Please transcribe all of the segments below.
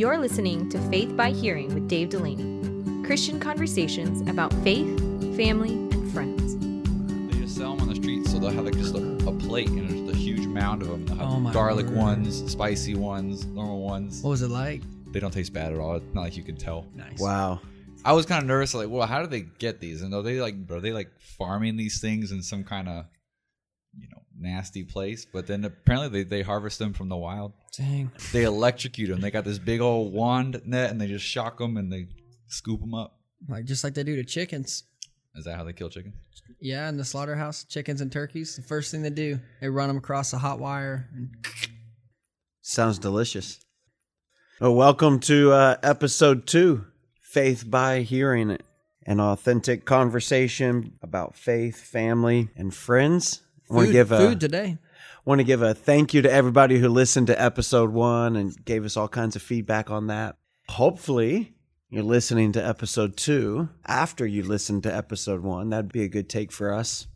You're listening to Faith by Hearing with Dave Delaney. Christian conversations about faith, family, and friends. They just sell them on the street, so they'll have like just a, a plate and there's a huge mound of them. They'll have Oh my garlic word. ones, spicy ones, normal ones. What was it like? They don't taste bad at all. It's not like you can tell. Nice. Wow. I was kind of nervous, like, well, how do they get these? And are they like, are they like farming these things in some kind of, you know, nasty place? But then apparently they, they harvest them from the wild. Dang. They electrocute them. They got this big old wand net, and they just shock them and they scoop them up. Like just like they do to chickens. Is that how they kill chickens? Yeah, in the slaughterhouse, chickens and turkeys. The first thing they do, they run them across a hot wire. And Sounds delicious. Well, welcome to uh, episode two Faith by Hearing, an authentic conversation about faith, family, and friends. Want to give a food today. want to give a thank you to everybody who listened to episode one and gave us all kinds of feedback on that. Hopefully, you're listening to episode two after you listened to episode one. That'd be a good take for us.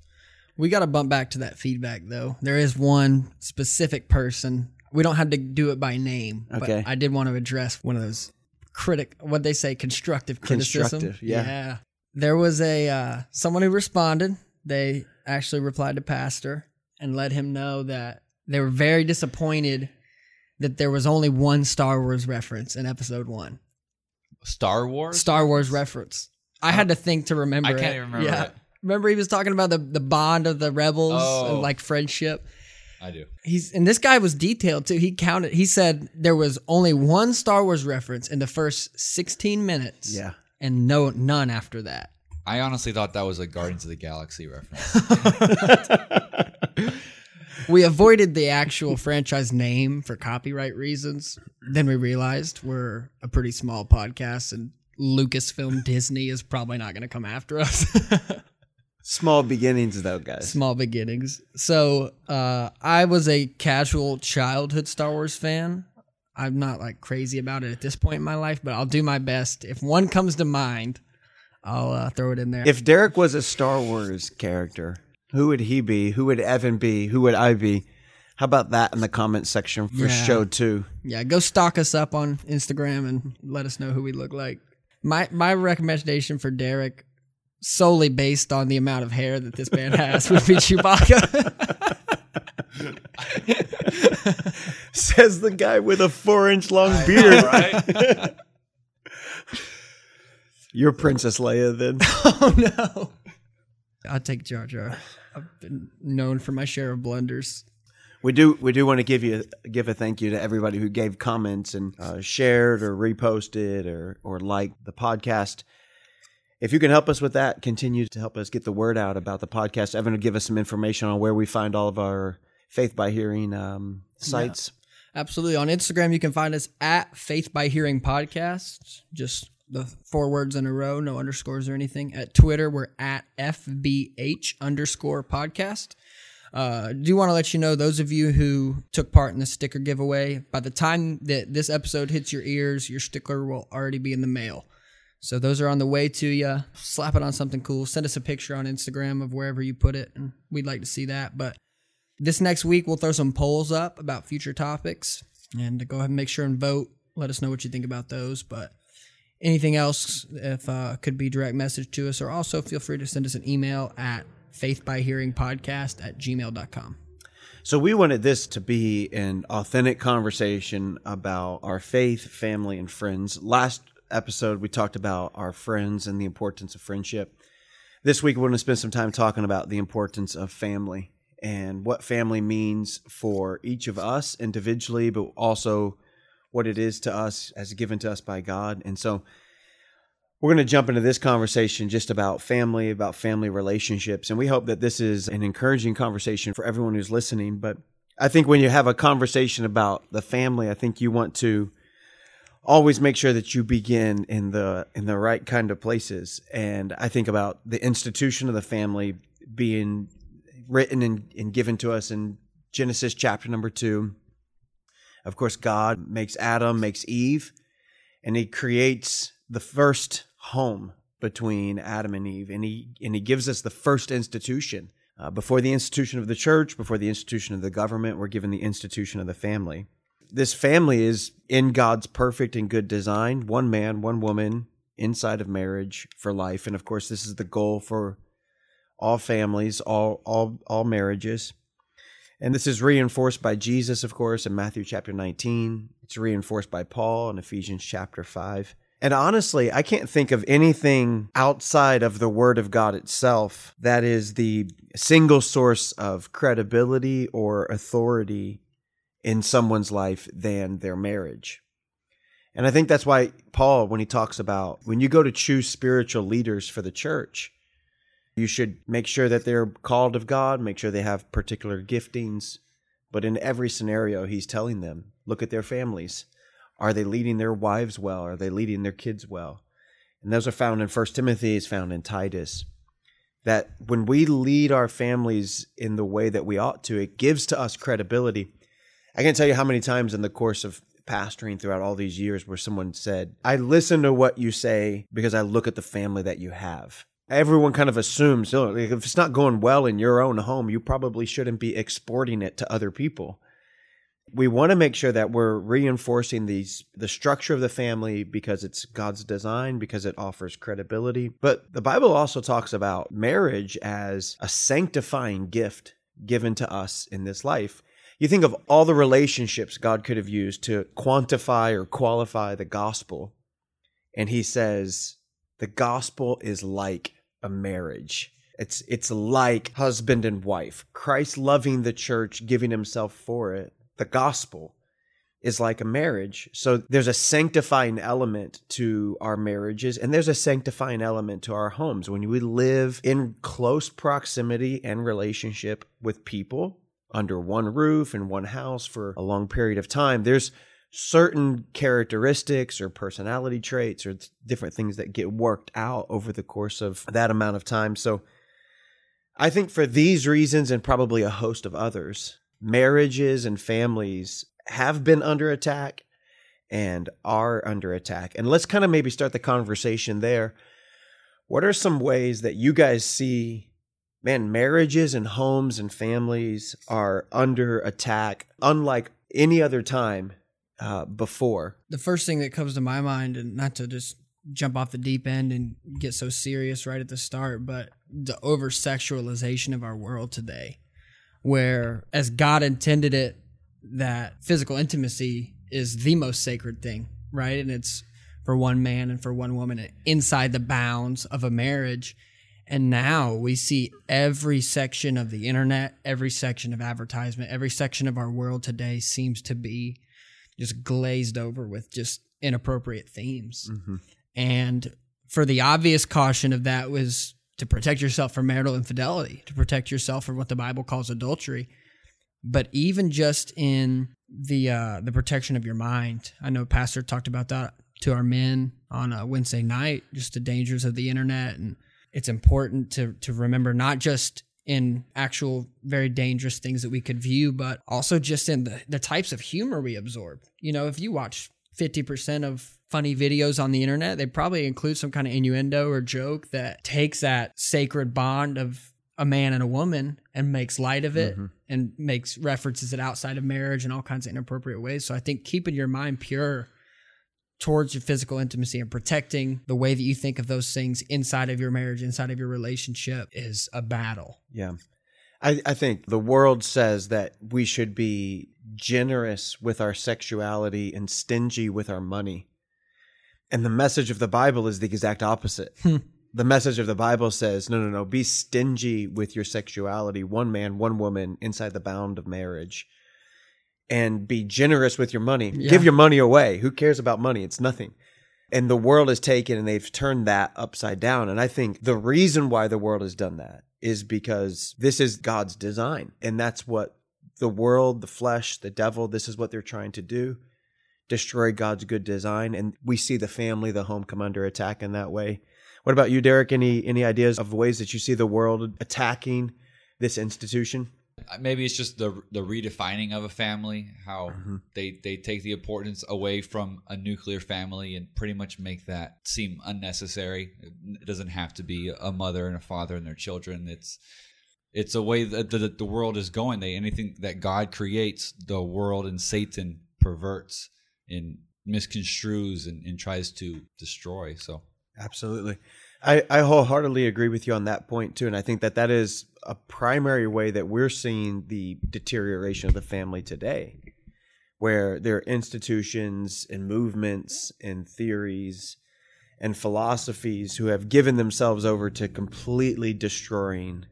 We got to bump back to that feedback though. There is one specific person. We don't have to do it by name, Okay. but I did want to address one of those critic. What they say, constructive criticism. Constructive, yeah. There was a uh, someone who responded. They actually replied to Pastor and let him know that they were very disappointed that there was only one Star Wars reference in Episode One. Star Wars? Star Wars reference. I had to think to remember. I can't it. even remember Yeah. it. Remember he was talking about the the bond of the rebels Oh. and like friendship. I do. He's and this guy was detailed too. He counted. He said there was only one Star Wars reference in the first 16 minutes. Yeah. And no none after that. I honestly thought that was a Guardians of the Galaxy reference. We avoided the actual franchise name for copyright reasons. Then we realized we're a pretty small podcast and Lucasfilm Disney is probably not going to come after us. Small beginnings, though, guys. small beginnings. So uh, I was a casual childhood Star Wars fan. I'm not like crazy about it at this point in my life, but I'll do my best. If one comes to mind, I'll uh, throw it in there. If Derek was a Star Wars character, who would he be? Who would Evan be? Who would I be? How about that in the comment section for Yeah. show two? yeah, go stalk us up on Instagram and let us know who we look like. My my recommendation for Derek, solely based on the amount of hair that this man has, would be Chewbacca. Says the guy with a four inch long beard. right? You're Princess Leia then. oh no! I'll take Jar Jar. I've been known for my share of blunders. We do we do want to give you give a thank you to everybody who gave comments and uh, shared or reposted or or liked the podcast. If you can help us with that, continue to help us get the word out about the podcast. Evan will give us some information on where we find all of our Faith by Hearing um, sites. Absolutely. On Instagram, you can find us at Faith by Hearing Podcast. Just the four words in a row, no underscores or anything. At Twitter, we're at FBH underscore podcast. Uh, do want to let you know, those of you who took part in the sticker giveaway, by the time that this episode hits your ears, your sticker will already be in the mail. So those are on the way to you. Slap it on something cool. Send us a picture on Instagram of wherever you put it, and we'd like to see that. But this next week, we'll throw some polls up about future topics and go ahead and make sure and vote. Let us know what you think about those. But anything else, if uh, could be direct message to us, or also feel free to send us an email at faithbyhearingpodcast at gmail.com. So we wanted this to be an authentic conversation about our faith, family, and friends. Last episode we talked about our friends and the importance of friendship. This week we want to spend some time talking about the importance of family and what family means for each of us individually, but also what it is to us as given to us by God. And so we're going to jump into this conversation just about family, about family relationships. And we hope that this is an encouraging conversation for everyone who's listening. But I think when you have a conversation about the family, I think you want to always make sure that you begin in the in the right kind of places. And I think about the institution of the family being written and, and given to us in Genesis chapter number two. Of course, God makes Adam, makes Eve, and he creates the first home between Adam and Eve, and he and he gives us the first institution. Uh, before the institution of the church, before the institution of the government, we're given the institution of the family. this family is in God's perfect and good design, one man, one woman inside of marriage for life. And of course, this is the goal for all families, all all all marriages. And this is reinforced by Jesus, of course, in Matthew chapter 19. It's reinforced by Paul in Ephesians chapter 5. And honestly, I can't think of anything outside of the Word of God itself that is the single source of credibility or authority in someone's life than their marriage. And I think that's why Paul, when he talks about when you go to choose spiritual leaders for the church, you should make sure that they're called of God, make sure they have particular giftings. But in every scenario, he's telling them look at their families. Are they leading their wives well? Are they leading their kids well? And those are found in First Timothy, is found in Titus. That when we lead our families in the way that we ought to, it gives to us credibility. I can't tell you how many times in the course of pastoring throughout all these years where someone said, I listen to what you say because I look at the family that you have. Everyone kind of assumes oh, if it's not going well in your own home, you probably shouldn't be exporting it to other people. We want to make sure that we're reinforcing these the structure of the family because it's God's design, because it offers credibility. But the Bible also talks about marriage as a sanctifying gift given to us in this life you think of all the relationships God could have used to quantify or qualify the gospel. And he says, the gospel is like a marriage. It's it's like husband and wife. Christ loving the church, giving himself for it. The gospel is like a marriage. So there's a sanctifying element to our marriages and there's a sanctifying element to our homes. When we live in close proximity and relationship with people, under one roof in one house for a long period of time, there's certain characteristics or personality traits or different things that get worked out over the course of that amount of time. So I think for these reasons and probably a host of others, marriages and families have been under attack and are under attack. And let's kind of maybe start the conversation there. What are some ways that you guys see man, marriages and homes and families are under attack, unlike any other time uh, before. The first thing that comes to my mind, and not to just jump off the deep end and get so serious right at the start, but the over sexualization of our world today, where as God intended it, that physical intimacy is the most sacred thing, right? And it's for one man and for one woman inside the bounds of a marriage and now we see every section of the internet, every section of advertisement, every section of our world today seems to be just glazed over with just inappropriate themes. Mm-hmm. And for the obvious caution of that was to protect yourself from marital infidelity, to protect yourself from what the Bible calls adultery. But even just in the uh, the protection of your mind, I know Pastor talked about that to our men on a Wednesday night, just the dangers of the internet and it's important to to remember not just in actual very dangerous things that we could view, but also just in the, the types of humor we absorb. You know, if you watch 50% of funny videos on the internet, they probably include some kind of innuendo or joke that takes that sacred bond of a man and a woman and makes light of it mm-hmm. and makes references it outside of marriage in all kinds of inappropriate ways. So I think keeping your mind pure towards your physical intimacy and protecting the way that you think of those things inside of your marriage, inside of your relationship is a battle. Yeah. I, I think the world says that we should be generous with our sexuality and stingy with our money. And the message of the Bible is the exact opposite. Hmm. the message of the Bible says, no, no, no, be stingy with your sexuality, one man, one woman, inside the bound of marriage and be generous with your money. Yeah. Give your money away. Who cares about money? It's nothing. And the world is taken and they've turned that upside down. And I think the reason why the world has done that is because this is God's design. And that's what the world, the flesh, the devil, this is what they're trying to do destroy God's good design. And we see the family, the home come under attack in that way. What about you, Derek? Any any ideas of ways that you see the world attacking this institution? Maybe it's just the the redefining of a family how mm-hmm. they they take the importance away from a nuclear family and pretty much make that seem unnecessary it doesn't have to be a mother and a father and their children it's it's a way that the, the world is going they anything that god creates the world and satan perverts and misconstrues and, and tries to destroy. So Absolutely. I, I wholeheartedly agree with you on that point too. And I think that that is a primary way that we're seeing the deterioration of the family today, where there are institutions and movements and theories and philosophies who have given themselves over to completely destroying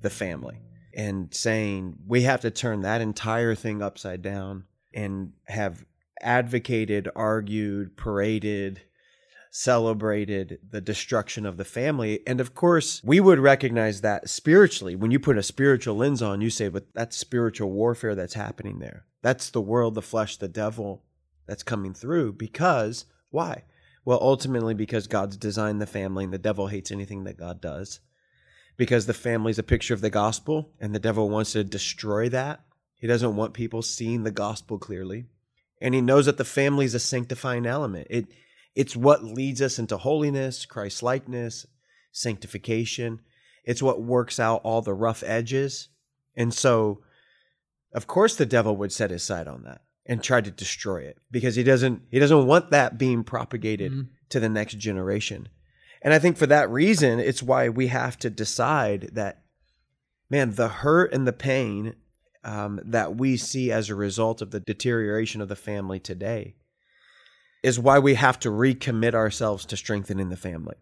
the family and saying we have to turn that entire thing upside down and have advocated, argued, paraded, celebrated the destruction of the family. And of course, we would recognize that spiritually. When you put a spiritual lens on, you say, but that's spiritual warfare that's happening there. That's the world, the flesh, the devil that's coming through. Because, why? Well, ultimately, because God's designed the family and the devil hates anything that God does. Because the family is a picture of the gospel and the devil wants to destroy that. He doesn't want people seeing the gospel clearly. And he knows that the family is a sanctifying element. It it's what leads us into holiness, Christ likeness, sanctification. It's what works out all the rough edges. And so, of course, the devil would set his sight on that and try to destroy it because he doesn't he doesn't want that being propagated mm-hmm. to the next generation. And I think for that reason, it's why we have to decide that, man, the hurt and the pain um, that we see as a result of the deterioration of the family today is why we have to recommit ourselves to strengthening the family.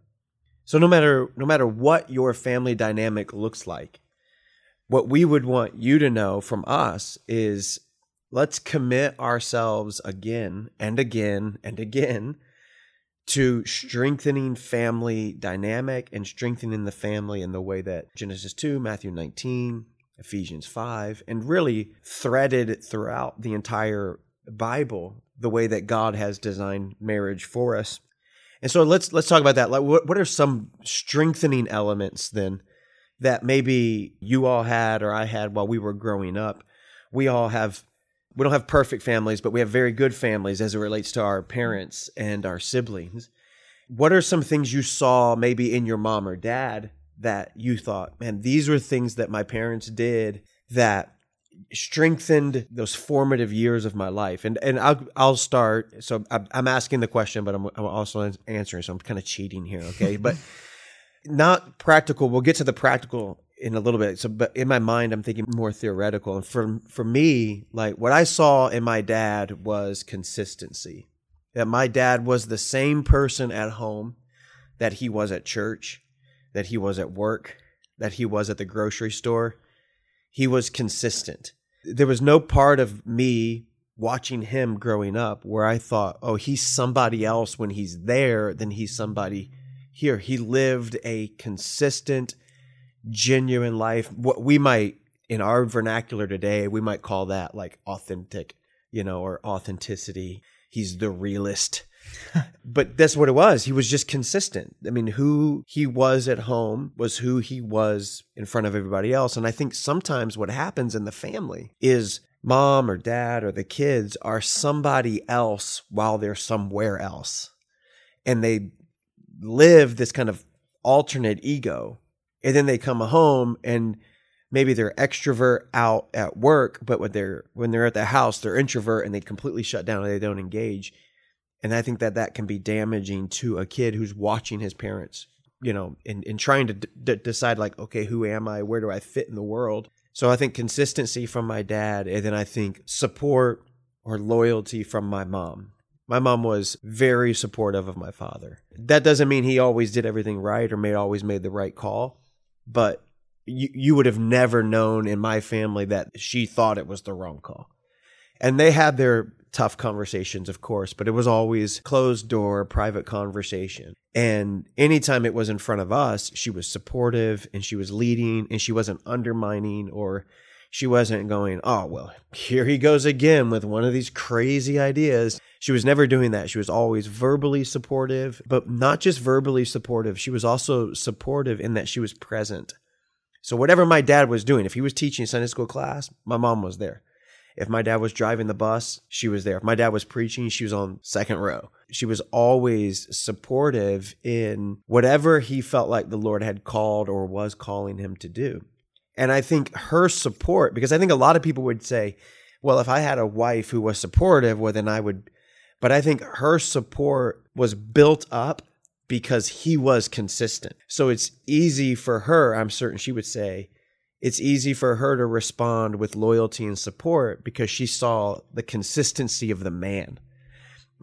So no matter no matter what your family dynamic looks like, what we would want you to know from us is let's commit ourselves again and again and again to strengthening family dynamic and strengthening the family in the way that Genesis 2, Matthew 19, Ephesians 5, and really threaded throughout the entire Bible the way that God has designed marriage for us. And so let's let's talk about that. Like what what are some strengthening elements then that maybe you all had or I had while we were growing up? We all have we don't have perfect families, but we have very good families as it relates to our parents and our siblings. What are some things you saw maybe in your mom or dad that you thought, man, these were things that my parents did that strengthened those formative years of my life. And and I'll I'll start. So I'm asking the question, but I'm, I'm also answering. So I'm kind of cheating here, okay? but not practical. We'll get to the practical in a little bit. So, but in my mind, I'm thinking more theoretical. And for for me, like what I saw in my dad was consistency. That my dad was the same person at home that he was at church, that he was at work, that he was at the grocery store he was consistent. There was no part of me watching him growing up where I thought, oh, he's somebody else when he's there than he's somebody here. He lived a consistent, genuine life. What we might, in our vernacular today, we might call that like authentic, you know, or authenticity. He's the realist but that's what it was. He was just consistent. I mean, who he was at home was who he was in front of everybody else. And I think sometimes what happens in the family is mom or dad or the kids are somebody else while they're somewhere else. And they live this kind of alternate ego. And then they come home and maybe they're extrovert out at work, but when they're when they're at the house, they're introvert and they completely shut down and they don't engage and I think that that can be damaging to a kid who's watching his parents, you know, and, and trying to d- decide, like, okay, who am I? Where do I fit in the world? So I think consistency from my dad, and then I think support or loyalty from my mom. My mom was very supportive of my father. That doesn't mean he always did everything right or made always made the right call, but you you would have never known in my family that she thought it was the wrong call. And they had their tough conversations, of course, but it was always closed door, private conversation. And anytime it was in front of us, she was supportive and she was leading and she wasn't undermining or she wasn't going, oh, well, here he goes again with one of these crazy ideas. She was never doing that. She was always verbally supportive, but not just verbally supportive. She was also supportive in that she was present. So, whatever my dad was doing, if he was teaching Sunday school class, my mom was there. If my dad was driving the bus, she was there. If my dad was preaching, she was on second row. She was always supportive in whatever he felt like the Lord had called or was calling him to do. And I think her support, because I think a lot of people would say, well, if I had a wife who was supportive, well, then I would. But I think her support was built up because he was consistent. So it's easy for her, I'm certain she would say, it's easy for her to respond with loyalty and support because she saw the consistency of the man.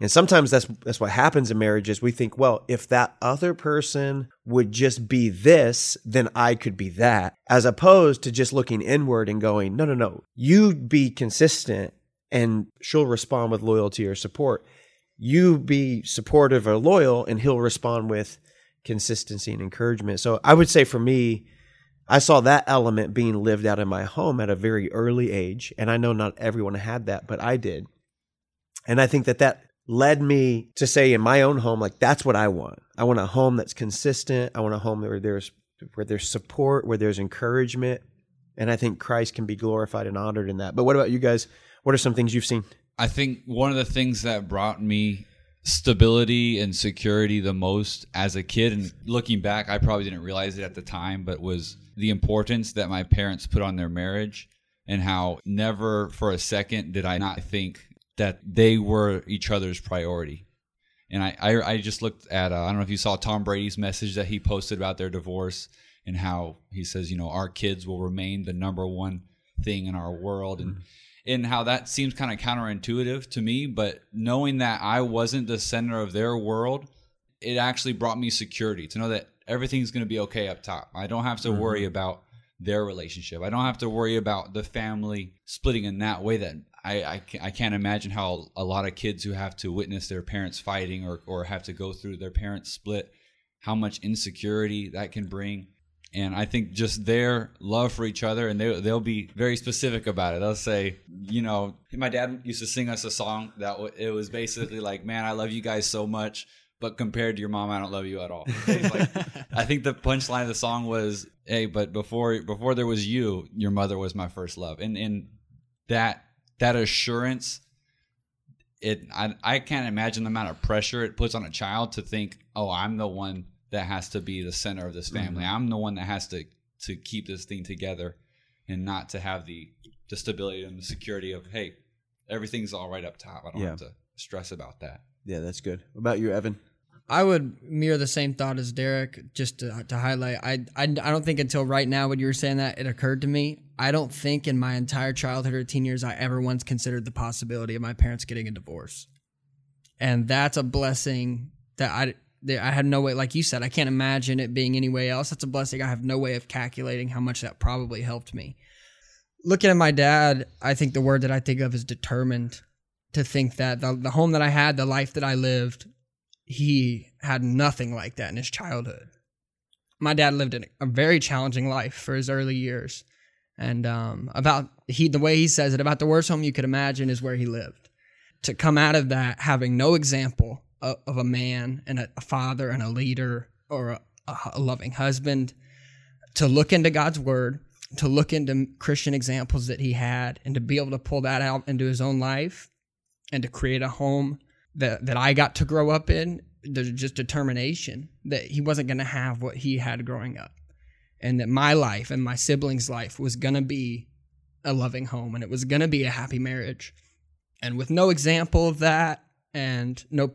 And sometimes that's that's what happens in marriages. We think, well, if that other person would just be this, then I could be that, as opposed to just looking inward and going, no, no, no, you be consistent and she'll respond with loyalty or support. You be supportive or loyal and he'll respond with consistency and encouragement. So I would say for me, I saw that element being lived out in my home at a very early age. And I know not everyone had that, but I did. And I think that that led me to say in my own home, like, that's what I want. I want a home that's consistent. I want a home where there's, where there's support, where there's encouragement. And I think Christ can be glorified and honored in that. But what about you guys? What are some things you've seen? I think one of the things that brought me stability and security the most as a kid and looking back I probably didn't realize it at the time but was the importance that my parents put on their marriage and how never for a second did I not think that they were each other's priority. And I, I, I just looked at, uh, I don't know if you saw Tom Brady's message that he posted about their divorce and how he says, you know, our kids will remain the number one thing in our world. And, mm-hmm. And how that seems kind of counterintuitive to me. But knowing that I wasn't the center of their world, it actually brought me security to know that everything's going to be okay up top. I don't have to mm-hmm. worry about their relationship. I don't have to worry about the family splitting in that way that I, I, I can't imagine how a lot of kids who have to witness their parents fighting or, or have to go through their parents split, how much insecurity that can bring. And I think just their love for each other, and they, they'll be very specific about it. They'll say, you know, my dad used to sing us a song that it was basically like, man, I love you guys so much but compared to your mom, I don't love you at all. Like, I think the punchline of the song was, "Hey, but before before there was you, your mother was my first love," and and that that assurance, it I I can't imagine the amount of pressure it puts on a child to think, "Oh, I'm the one that has to be the center of this family. Mm-hmm. I'm the one that has to to keep this thing together, and not to have the the stability and the security of, hey, everything's all right up top. I don't yeah. have to stress about that." Yeah, that's good. What about you, Evan? I would mirror the same thought as Derek, just to, to highlight. I, I, I don't think until right now, when you were saying that, it occurred to me. I don't think in my entire childhood or teen years I ever once considered the possibility of my parents getting a divorce, and that's a blessing that I I had no way. Like you said, I can't imagine it being any way else. That's a blessing. I have no way of calculating how much that probably helped me. Looking at my dad, I think the word that I think of is determined. To think that the, the home that I had, the life that I lived, he had nothing like that in his childhood. My dad lived a very challenging life for his early years. And um, about he the way he says it, about the worst home you could imagine is where he lived. To come out of that having no example of, of a man and a, a, father and a leader or a, a loving husband, to look into God's word, to look into Christian examples that he had, and to be able to pull that out into his own life and to create a home that that I got to grow up in, there's just determination that he wasn't going to have what he had growing up, and that my life and my siblings' life was going to be a loving home, and it was going to be a happy marriage. And with no example of that, and no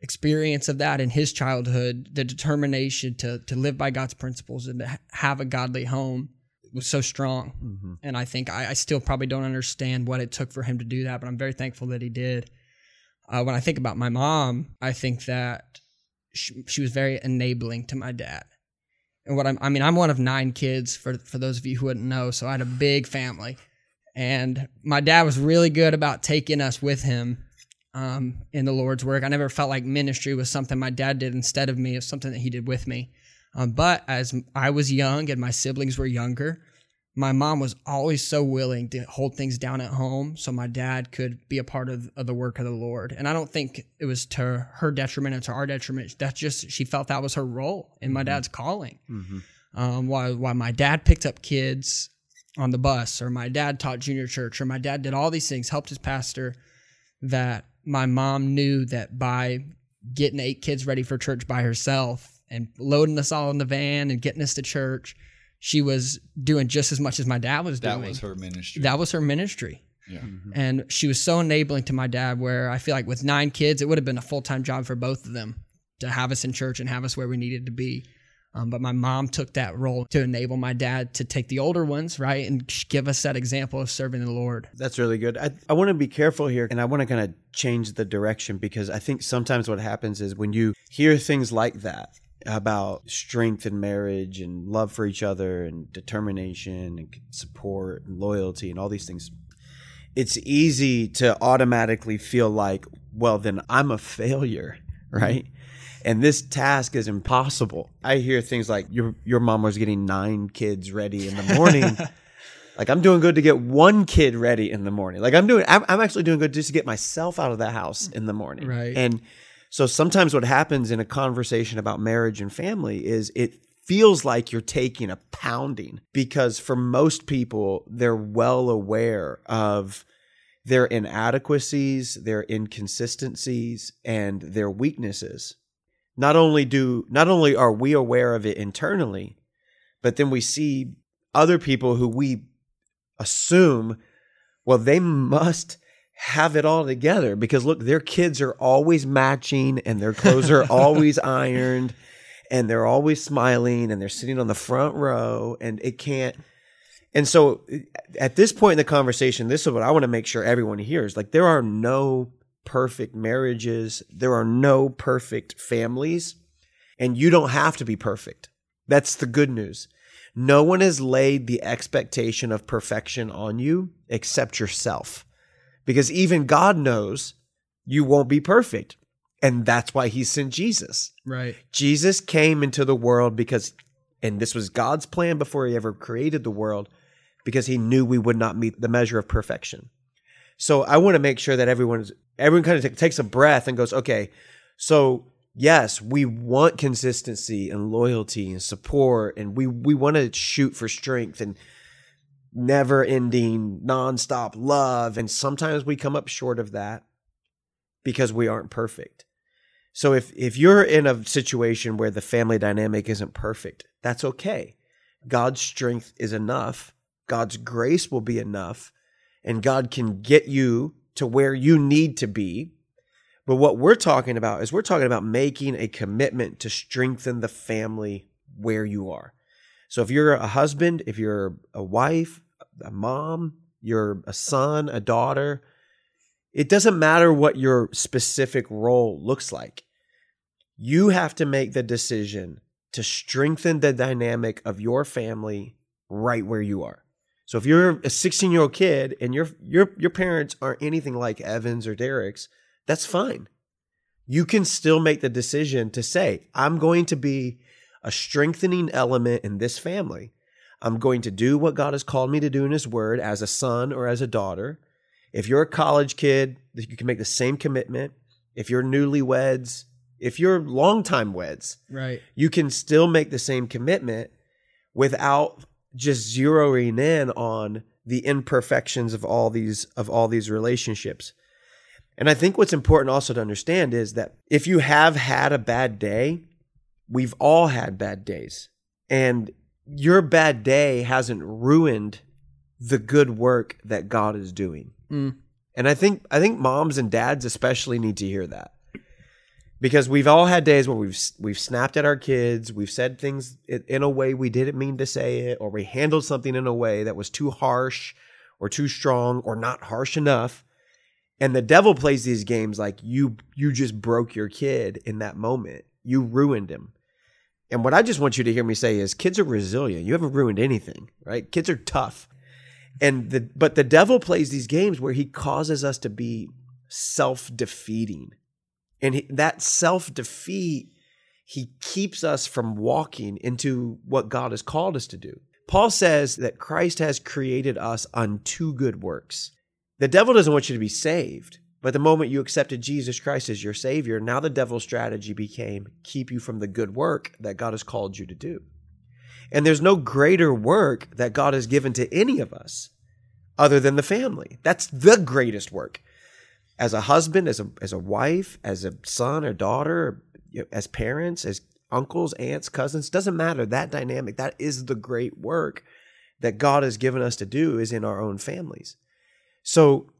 experience of that in his childhood, the determination to to live by God's principles and to have a godly home was so strong. Mm-hmm. And I think I, I, still probably don't understand what it took for him to do that, but I'm very thankful that he did. Uh, when I think about my mom, I think that she, she was very enabling to my dad. And what I'm, I mean, I'm one of nine kids for for those of you who wouldn't know. So I had a big family, and my dad was really good about taking us with him um, in the Lord's work. I never felt like ministry was something my dad did instead of me. It was something that he did with me. Um, but as I was young and my siblings were younger, my mom was always so willing to hold things down at home so my dad could be a part of, of the work of the Lord. And I don't think it was to her detriment or to our detriment. That's just, she felt that was her role in my mm-hmm. dad's calling. Mm-hmm. Um, while, while my dad picked up kids on the bus, or my dad taught junior church, or my dad did all these things, helped his pastor, that my mom knew that by getting eight kids ready for church by herself and loading us all in the van and getting us to church – she was doing just as much as my dad was doing. That was her ministry. That was her ministry. Yeah. Mm-hmm. And she was so enabling to my dad, where I feel like with nine kids, it would have been a full time job for both of them to have us in church and have us where we needed to be. Um, but my mom took that role to enable my dad to take the older ones, right, and give us that example of serving the Lord. That's really good. I, I want to be careful here and I want to kind of change the direction because I think sometimes what happens is when you hear things like that about strength in marriage and love for each other and determination and support and loyalty and all these things, it's easy to automatically feel like, well, then I'm a failure, right? And this task is impossible. I hear things like your your mom was getting nine kids ready in the morning. like I'm doing good to get one kid ready in the morning. Like I'm doing I'm, I'm actually doing good just to get myself out of the house in the morning. Right. And so sometimes what happens in a conversation about marriage and family is it feels like you're taking a pounding because for most people they're well aware of their inadequacies, their inconsistencies and their weaknesses not only do not only are we aware of it internally, but then we see other people who we assume, well, they must have it all together because look, their kids are always matching and their clothes are always ironed and they're always smiling and they're sitting on the front row and it can't and so at this point in the conversation this is what i want to make sure everyone hears like there are no perfect marriages, there are no perfect families, and you don't have to be perfect. That's the good news. No one has laid the expectation of perfection on you except yourself. Because even God knows you won't be perfect. And that's why he sent Jesus. Right. Jesus came into the world because, and this was God's plan before he ever created the world, because he knew we would not meet the measure of perfection. So I want to make sure that everyone's everyone kind of t- takes a breath and goes, okay, so yes, we want consistency and loyalty and support, and we we want to shoot for strength and never ending nonstop love, and sometimes we come up short of that because we aren't perfect. So if if you're in a situation where the family dynamic isn't perfect, that's okay. God's strength is enough. God's grace will be enough and God can get you to where you need to be. But what we're talking about is we're talking about making a commitment to strengthen the family where you are. So if you're a husband, if you're a wife, a mom, you're a son, a daughter, it doesn't matter what your specific role looks like. You have to make the decision to strengthen the dynamic of your family right where you are. So if you're a 16 year old kid and your your your parents aren't anything like Evans or Derek's, that's fine. You can still make the decision to say, I'm going to be a strengthening element in this family. I'm going to do what God has called me to do in His Word as a son or as a daughter. If you're a college kid, you can make the same commitment. If you're newlyweds, if you're longtime weds, right, you can still make the same commitment without just zeroing in on the imperfections of all these of all these relationships. And I think what's important also to understand is that if you have had a bad day, we've all had bad days. And your bad day hasn't ruined the good work that God is doing. Mm. And I think I think moms and dads especially need to hear that because we've all had days where we've we've snapped at our kids, we've said things in a way we didn't mean to say it, or we handled something in a way that was too harsh, or too strong, or not harsh enough. And the devil plays these games like you you just broke your kid in that moment. You ruined him. And what I just want you to hear me say is kids are resilient. You haven't ruined anything, right? Kids are tough. And the but the devil plays these games where he causes us to be self-defeating and he, that self defeat, he keeps us from walking into what God has called us to do. Paul says that Christ has created us unto good works. The devil doesn't want you to be saved, but the moment you accepted Jesus Christ as your Savior, now the devil's strategy became keep you from the good work that God has called you to do. And there's no greater work that God has given to any of us other than the family. That's the greatest work as a husband, as a as a wife, as a son or daughter, as parents, as uncles, aunts, cousins, doesn't matter. That dynamic, that is the great work that God has given us to do is in our own families. So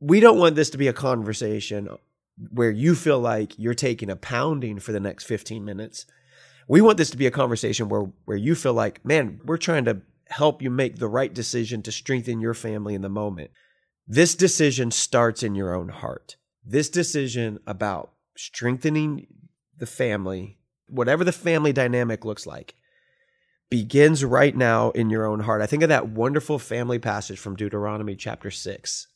we don't want this to be a conversation where you feel like you're taking a pounding for the next 15 minutes. We want this to be a conversation where where you feel like, man, we're trying to help you make the right decision to strengthen your family in the moment. This decision starts in your own heart. This decision about strengthening the family, whatever the family dynamic looks like, begins right now in your own heart. I think of that wonderful family passage from Deuteronomy chapter 6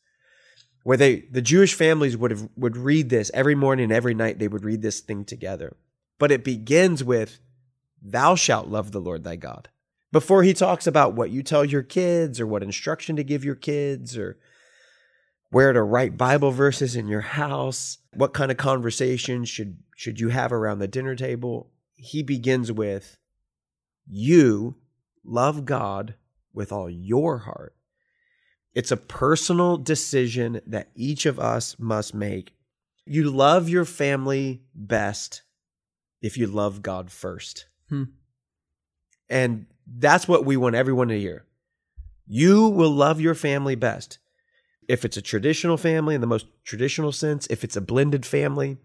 where they the Jewish families would have would read this every morning every night they would read this thing together. But it begins with thou shalt love the Lord thy God. Before he talks about what you tell your kids or what instruction to give your kids or where to write Bible verses in your house, what kind of conversation should should you have around the dinner table? He begins with you love God with all your heart. It's a personal decision that each of us must make. You love your family best if you love God first. Hmm. And that's what we want everyone to hear. You will love your family best if it's a traditional family in the most traditional sense, if it's a blended family,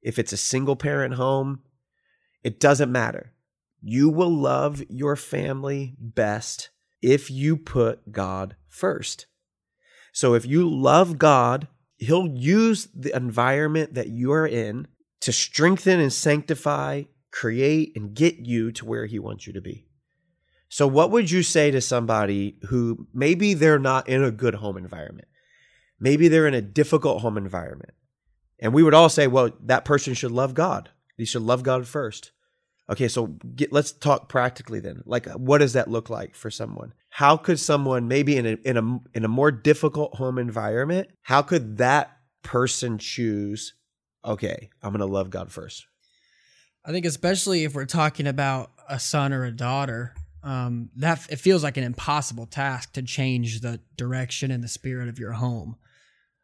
if it's a single parent home, it doesn't matter. You will love your family best if you put God first. So if you love God, He'll use the environment that you are in to strengthen and sanctify, create, and get you to where He wants you to be. So, what would you say to somebody who maybe they're not in a good home environment? Maybe they're in a difficult home environment. And we would all say, well, that person should love God. He should love God first. Okay, so get, let's talk practically then. Like, what does that look like for someone? How could someone, maybe in a, in a, in a more difficult home environment, how could that person choose, okay, I'm to love God first? I think, especially if we're talking about a son or a daughter, um, that it feels like an impossible task to change the direction and the spirit of your home.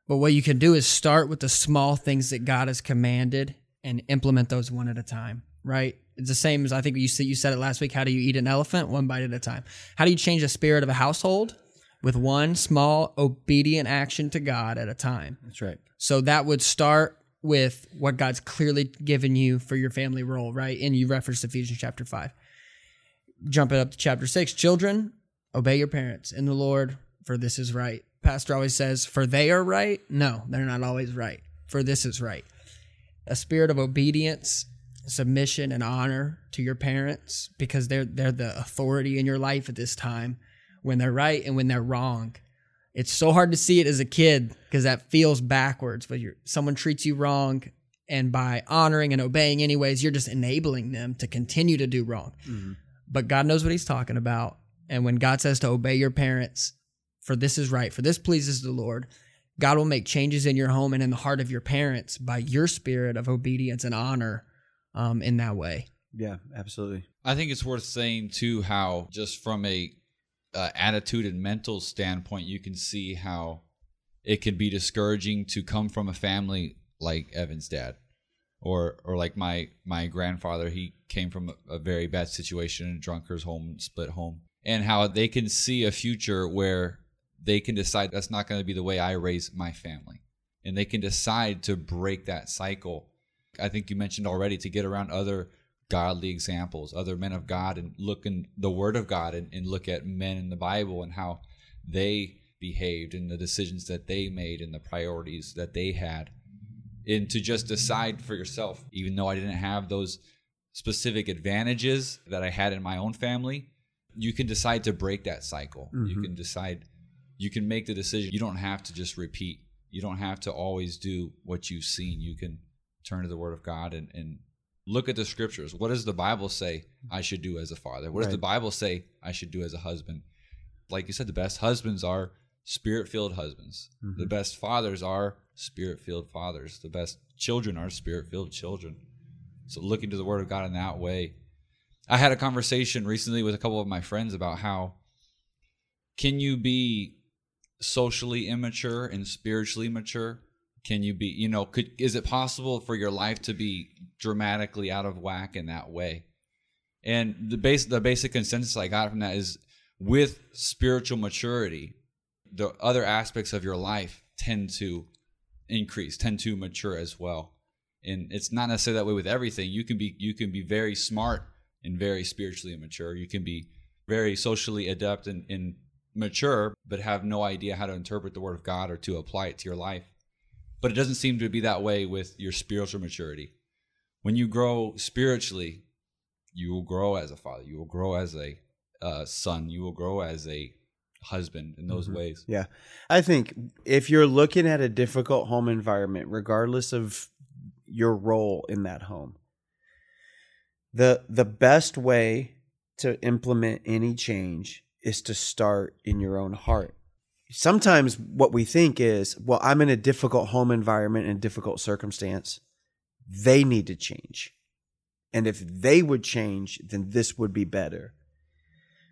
But what you can do is start with the small things that God has commanded and implement those one at a time, right? It's the same as I think you said, you said it last week. How do you eat an elephant? One bite at a time. How do you change the spirit of a household? With one small obedient action to God at a time. That's right. So that would start with what God's clearly given you for your family role, right? And you referenced Ephesians chapter 5. Jump it up to chapter 6. Children, obey your parents in the Lord, for this is right pastor always says, for they are right. No, they're not always right. For this is right. A spirit of obedience, submission, and honor to your parents because they're they're the authority in your life at this time when they're right and when they're wrong. It's so hard to see it as a kid because that feels backwards. But you're, someone treats you wrong, and by honoring and obeying anyways, you're just enabling them to continue to do wrong. Mm-hmm. But God knows what He's talking about. And when God says to obey your parents, for this is right, for this pleases the Lord. God will make changes in your home and in the heart of your parents by your spirit of obedience and honor um, in that way. Yeah, absolutely. I think it's worth saying too how just from a uh, attitude and mental standpoint, you can see how it can be discouraging to come from a family like Evan's dad, or or like my my grandfather. He came from a, a very bad situation in a drunkard's home, split home, and how they can see a future where they can decide that's not going to be the way I raise my family. And they can decide to break that cycle. I think you mentioned already to get around other godly examples, other men of God, and look in the Word of God and, and look at men in the Bible and how they behaved and the decisions that they made and the priorities that they had. And to just decide for yourself, even though I didn't have those specific advantages that I had in my own family, you can decide to break that cycle. Mm-hmm. You can decide you can make the decision. You don't have to just repeat. You don't have to always do what you've seen. You can turn to the Word of God and, and look at the scriptures. What does the Bible say I should do as a father? What does the Bible say I should do as a husband? Like you said, the best husbands are spirit filled husbands. Mm-hmm. The best fathers are spirit filled fathers. The best children are spirit filled children. So looking to the Word of God in that way. I had a conversation recently with a couple of my friends about how can you be socially immature and spiritually mature? Can you be, you know, could is it possible for your life to be dramatically out of whack in that way? And the base the basic consensus I got from that is with spiritual maturity, the other aspects of your life tend to increase, tend to mature as well. And it's not necessarily that way with everything. You can be you can be very smart and very spiritually immature. You can be very socially adept and, and mature, but have no idea how to interpret the word of God or to apply it to your life. But it doesn't seem to be that way with your spiritual maturity. When you grow spiritually, you will grow as a father. You will grow as a uh, son. You will grow as a husband in those Mhm. ways. Yeah. I think if you're looking at a difficult home environment, regardless of your role in that home, the the best way to implement any change is to start in your own heart. Sometimes what we think is, well, I'm in a difficult home environment and difficult circumstance. They need to change. And if they would change, then this would be better.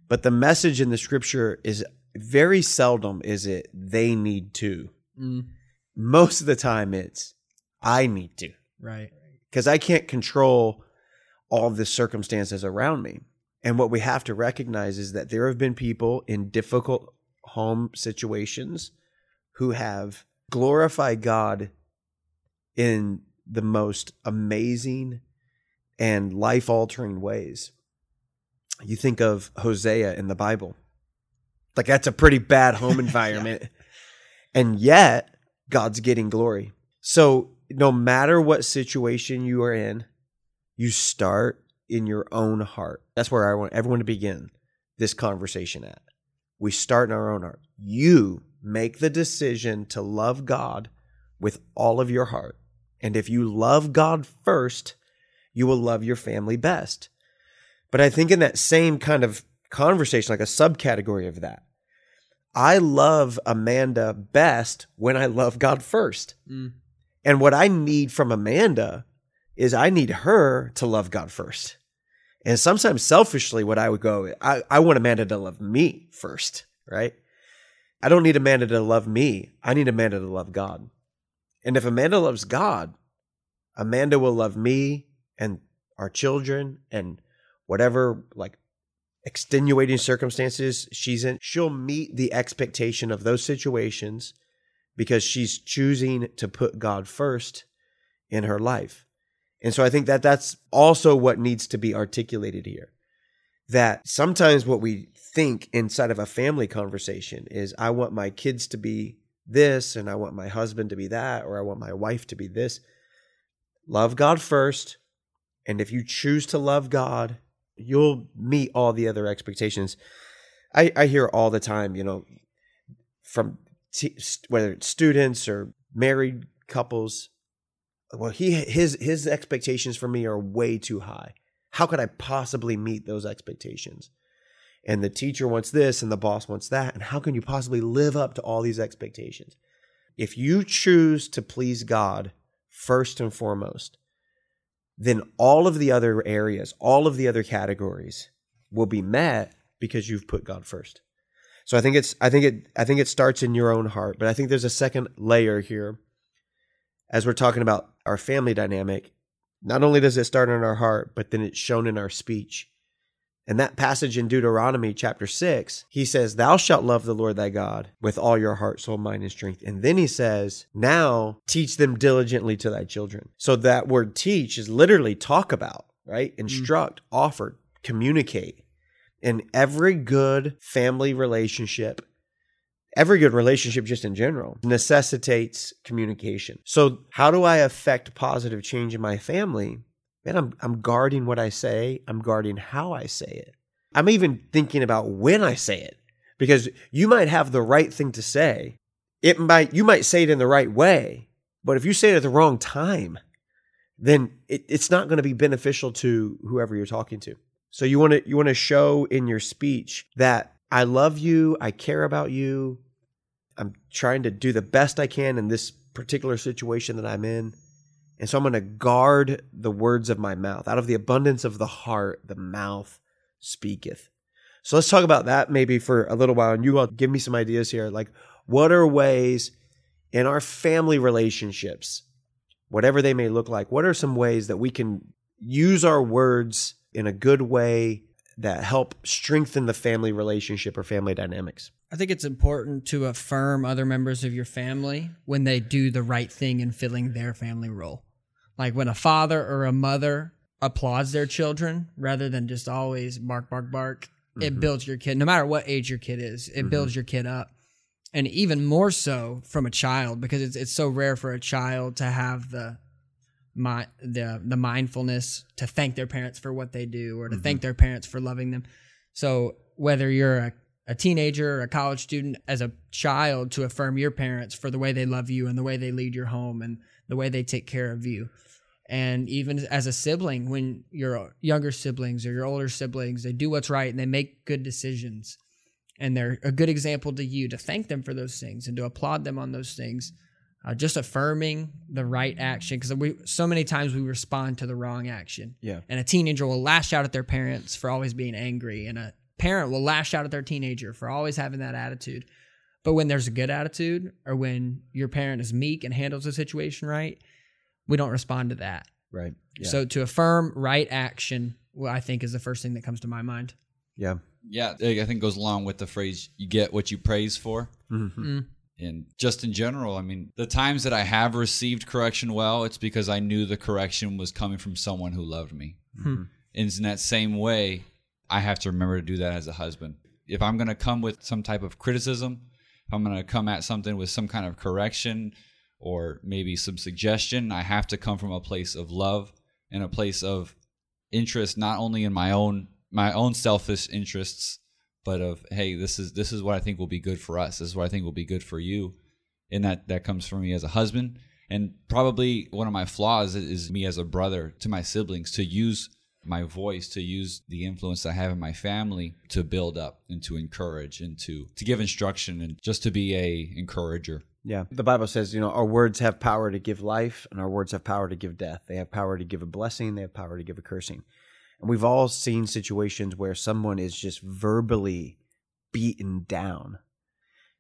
But the message in the scripture is very seldom is it they need to. Mm, Most of the time it's I need to right. because I can't control all the circumstances around me. And what we have to recognize is that there have been people in difficult home situations who have glorified God in the most amazing and life altering ways. You think of Hosea in the Bible. Like that's a pretty bad home environment. And yet, God's getting glory. So, no matter what situation you are in, you start in your own heart. That's where I want everyone to begin this conversation at. We start in our own heart. You make the decision to love God with all of your heart. And if you love God first, you will love your family best. But I think in that same kind of conversation, like a subcategory of that, I love Amanda best when I love God first. Mm. And what I need from Amanda is I need her to love God first. And sometimes selfishly, what I would go, I, I want Amanda to love me first, right? I don't need Amanda to love me. I need Amanda to love God. And if Amanda loves God, Amanda will love me and our children and whatever like extenuating circumstances she's in. She'll meet the expectation of those situations because she's choosing to put God first in her life. And so I think that that's also what needs to be articulated here. That sometimes what we think inside of a family conversation is I want my kids to be this and I want my husband to be that or I want my wife to be this. Love God first. And if you choose to love God, you'll meet all the other expectations. I, I hear all the time, you know, from t- whether it's students or married couples. Well, he his his expectations for me are way too high. How could I possibly meet those expectations? And the teacher wants this and the boss wants that. And how can you possibly live up to all these expectations? If you choose to please God first and foremost, then all of the other areas, all of the other categories will be met because you've put God first. So I think it's I think it I think it starts in your own heart, but I think there's a second layer here as we're talking about our family dynamic. Not only does it start in our heart, but then it's shown in our speech. And that passage in Deuteronomy chapter 6, he says, Thou shalt love the Lord thy God with all your heart, soul, mind, and strength. And then he says, Now teach them diligently to thy children. So that word teach is literally talk about, right? Mm. Instruct, offer, communicate. And every good family relationship, every good relationship just in general, necessitates communication. So, how do I affect positive change in my family? Man, I'm, I'm guarding what I say. I'm guarding how I say it. I'm even thinking about when I say it because you might have the right thing to say. It might, you might say it in the right way, but if you say it at the wrong time, then it, it's not going to be beneficial to whoever you're talking to. So you want to, you want to show in your speech that I love you. I care about you. I'm trying to do the best I can in this particular situation that I'm in. And so I'm going to guard the words of my mouth. Out of the abundance of the heart, the mouth speaketh. So let's talk about that maybe for a little while. And you all give me some ideas here. Like, what are ways in our family relationships, whatever they may look like, what are some ways that we can use our words in a good way that help strengthen the family relationship or family dynamics. I think it's important to affirm other members of your family when they do the right thing in filling their family role. Like when a father or a mother applauds their children rather than just always bark, bark, bark, it mm-hmm. builds your kid, no matter what age your kid is, it builds mm-hmm. your kid up. And even more so from a child because it's, it's so rare for a child to have the my the the mindfulness to thank their parents for what they do or to thank mm-hmm. their parents for loving them. So whether you're a, a teenager or a college student as a child to affirm your parents for the way they love you and the way they lead your home and the way they take care of you. And even as a sibling, when your younger siblings or your older siblings, they do what's right and they make good decisions and they're a good example to you to thank them for those things and to applaud them on those things uh, just affirming the right action because we so many times we respond to the wrong action. Yeah. And a teenager will lash out at their parents for always being angry, and a parent will lash out at their teenager for always having that attitude. But when there's a good attitude, or when your parent is meek and handles the situation right, we don't respond to that. Right. Yeah. So to affirm right action, well, I think is the first thing that comes to my mind. yeah. Yeah, I think goes along with the phrase "you get what you praise for." Mm-hmm. And just in general, I mean, the times that I have received correction well, it's because I knew the correction was coming from someone who loved me. Hmm. Hmm. And in that same way, I have to remember to do that as a husband. If I'm going to come with some type of criticism, if I'm going to come at something with some kind of correction or maybe some suggestion, I have to come from a place of love and a place of interest not only in my own my own selfish interests but of hey this is this is what i think will be good for us this is what i think will be good for you and that that comes from me as a husband and probably one of my flaws is, me as a brother to my siblings to use my voice to use the influence i have in my family to build up and to encourage and to to give instruction and just to be a encourager Yeah. The Bible says, you know, our words have power to give life and our words have power to give death. They have power to give a blessing, they have power to give a cursing. And we've all seen situations where someone is just verbally beaten down.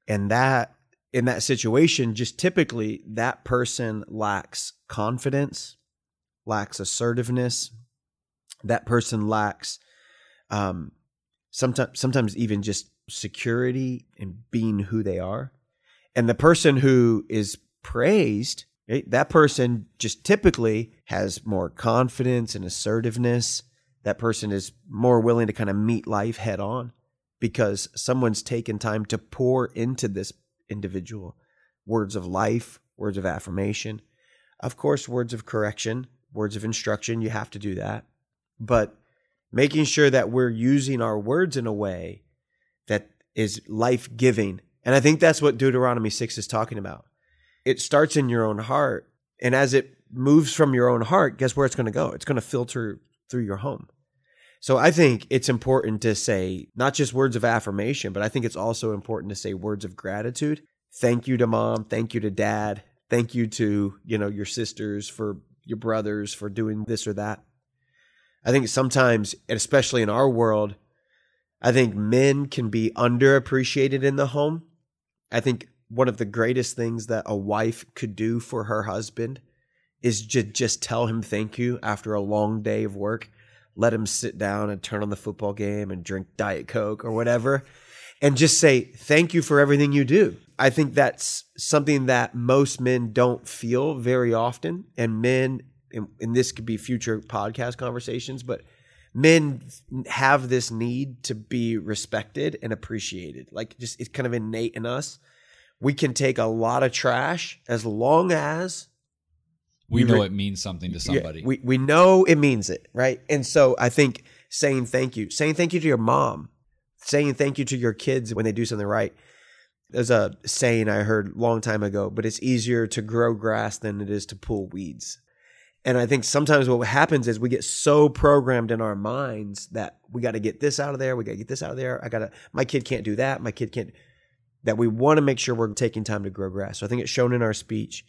And that in that situation, just typically that person lacks confidence, lacks assertiveness. That person lacks um sometimes sometimes even just security and being who they are. And the person who is praised, right, that person just typically has more confidence and assertiveness. That person is more willing to kind of meet life head on because someone's taken time to pour into this individual words of life, words of affirmation, of course, words of correction, words of instruction. You have to do that. But making sure that we're using our words in a way that is life giving. And I think that's what Deuteronomy 6 is talking about. It starts in your own heart. And as it moves from your own heart, guess where it's going to go? It's going to filter through your home. So I think it's important to say not just words of affirmation, but I think it's also important to say words of gratitude. Thank you to mom. Thank you to dad. Thank you to, you know, your sisters for your brothers for doing this or that. I think sometimes, especially in our world, I think men can be underappreciated in the home. I think one of the greatest things that a wife could do for her husband is just just tell him thank you after a long day of work. Let him sit down and turn on the football game and drink Diet Coke or whatever and just say thank you for everything you do. I think that's something that most men don't feel very often and men and, and this could be future podcast conversations, but men have this need to be respected and appreciated. Like just it's kind of innate in us. We can take a lot of trash as long as we, know re- it means something to yeah, somebody we we know it means it, right? And so I think saying thank you, saying thank you to your mom, saying thank you to your kids when they do something right. There's a saying I heard a long time ago, but it's easier to grow grass than it is to pull weeds. And I think sometimes what happens is we get so programmed in our minds that we got to get this out of there, we got to get this out of there. I got to my kid can't do that, my kid can't that we want to make sure we're taking time to grow grass. So I think it's shown in our speech.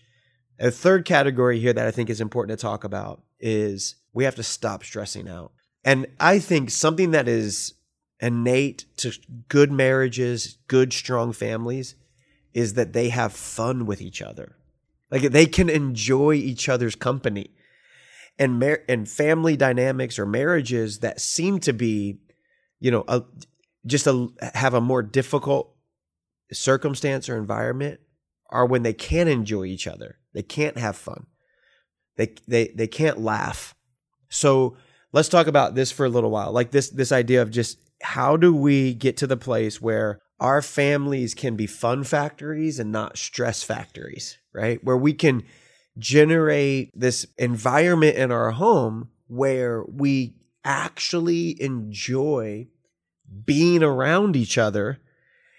A third category here that I think is important to talk about is we have to stop stressing out. And I think something that is innate to good marriages, good, strong families, is that they have fun with each other. Like they can enjoy each other's company. And mar- and family dynamics or marriages that seem to be you know, a, just a, have a more difficult circumstance or environment are when they can't enjoy each other. They can't have fun. They they they can't laugh. So let's talk about this for a little while. Like this this idea of just how do we get to the place where our families can be fun factories and not stress factories, right? Where we can generate this environment in our home where we actually enjoy being around each other.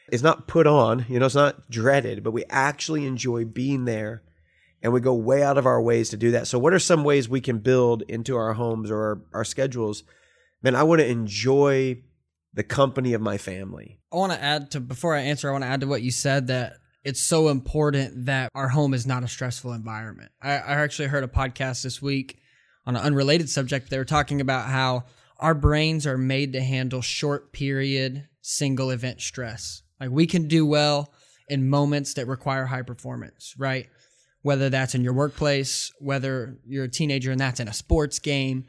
It's not put on, you know, it's not dreaded, but we actually enjoy being there and we go way out of our ways to do that. So, what are some ways we can build into our homes or our, our schedules? Man, I want to enjoy the company of my family. I want to add to before I answer, I want to add to what you said that it's so important that our home is not a stressful environment. I, I actually heard a podcast this week on an unrelated subject. They were talking about how our brains are made to handle short period, single event stress. Like we can do well in moments that require high performance, right? Whether that's in your workplace, whether you're a teenager and that's in a sports game,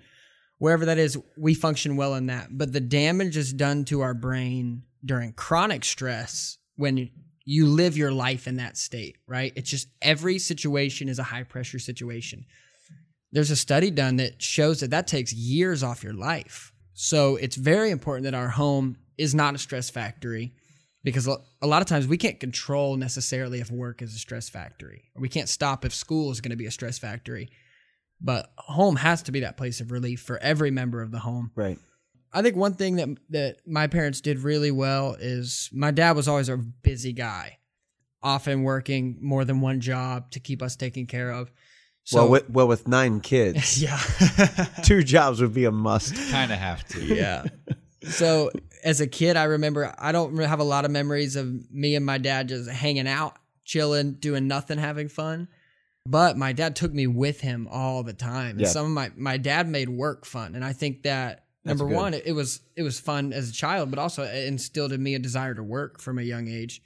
wherever that is, we function well in that. But the damage is done to our brain during chronic stress when you live your life in that state, right? It's just every situation is a high pressure situation. There's a study done that shows that that takes years off your life. So it's very important that our home is not a stress factory because a lot of times we can't control necessarily if work is a stress factory. Or we can't stop if school is going to be a stress factory. But home has to be that place of relief for every member of the home. Right. I think one thing that that my parents did really well is my dad was always a busy guy, often working more than one job to keep us taken care of. So, well, with, well, with nine kids, yeah, two jobs would be a must. Kind of have to. Yeah. so as a kid, I remember I don't have a lot of memories of me and my dad just hanging out, chilling, doing nothing, having fun. But my dad took me with him all the time. Yeah. Some of my my dad made work fun, and I think that number one, it, it was it was fun as a child, but also it instilled in me a desire to work from a young age.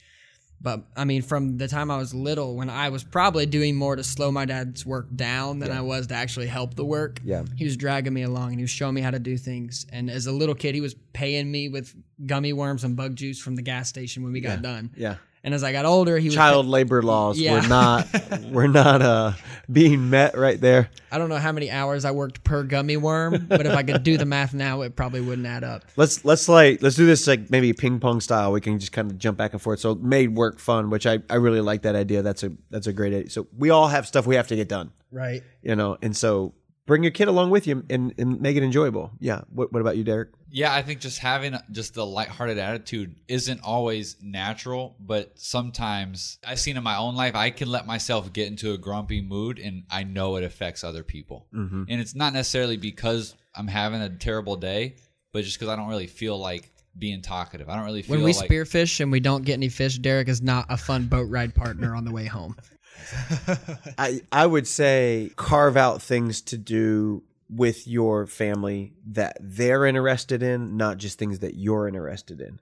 But I mean, from the time I was little, when I was probably doing more to slow my dad's work down than yeah. I was to actually help the work. Yeah. He was dragging me along and he was showing me how to do things. And as a little kid, he was paying me with gummy worms and bug juice from the gas station when we got yeah. done. Yeah. And as I got older, he was child labor laws yeah. were not were not uh, being met right there. I don't know how many hours I worked per gummy worm, but if I could do the math now, it probably wouldn't add up. Let's let's like let's do this like maybe ping pong style. We can just kind of jump back and forth. So made work fun, which I I really like that idea. That's a that's a great idea. So we all have stuff we have to get done, right? You know, and so bring your kid along with you and, and make it enjoyable. Yeah. What, what about you, Derek? Yeah, I think just having just the lighthearted attitude isn't always natural, but sometimes I've seen in my own life, I can let myself get into a grumpy mood and I know it affects other people. Mm-hmm. And it's not necessarily because I'm having a terrible day, but just because I don't really feel like being talkative. I don't really feel like When we like, spearfish and we don't get any fish, Derek is not a fun boat ride partner on the way home. I I would say carve out things to do with your family that they're interested in, not just things that you're interested in.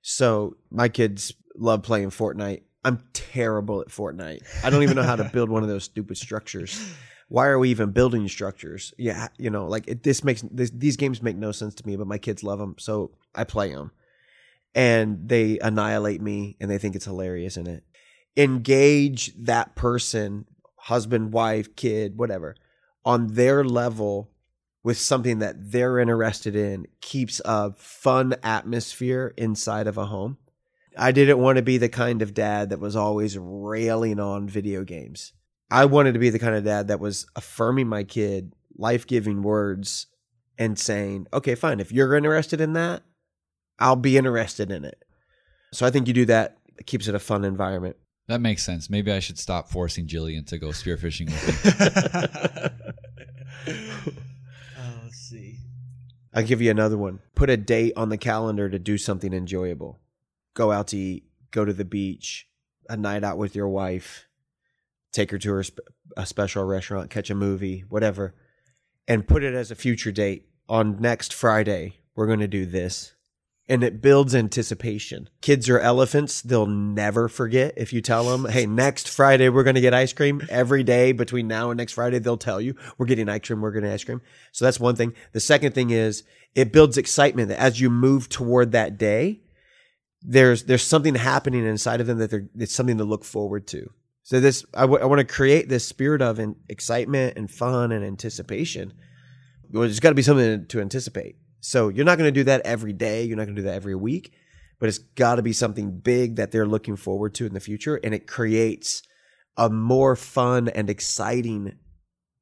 So my kids love playing Fortnite. I'm terrible at Fortnite. I don't even know how to build one of those stupid structures. Why are we even building structures? Yeah, you know, like it, this makes this, these games make no sense to me, but my kids love them, so I play them, and they annihilate me, and they think it's hilarious in it engage that person, husband, wife, kid, whatever, on their level with something that they're interested in keeps a fun atmosphere inside of a home. I didn't want to be the kind of dad that was always railing on video games. I wanted to be the kind of dad that was affirming my kid life giving words and saying, okay, fine, if you're interested in that, I'll be interested in it. So I think you do that, it keeps it a fun environment. That makes sense. Maybe I should stop forcing Jillian to go spearfishing with me. uh, let's see. I'll give you another one. Put a date on the calendar to do something enjoyable. Go out to eat, go to the beach, a night out with your wife, take her to her sp- a special restaurant, catch a movie, whatever, and put it as a future date. On next Friday, we're going to do this and it builds anticipation. Kids are elephants. They'll never forget if you tell them, hey, next Friday we're going to get ice cream. Every day between now and next Friday, they'll tell you, we're getting ice cream, we're getting ice cream. So that's one thing. The second thing is it builds excitement that as you move toward that day, there's there's something happening inside of them that they're, it's something to look forward to. So this I, w- I want to create this spirit of in, excitement and fun and anticipation. Well, there's got to be something to anticipate. So you're not going to do that every day. You're not going to do that every week, but it's got to be something big that they're looking forward to in the future, and it creates a more fun and exciting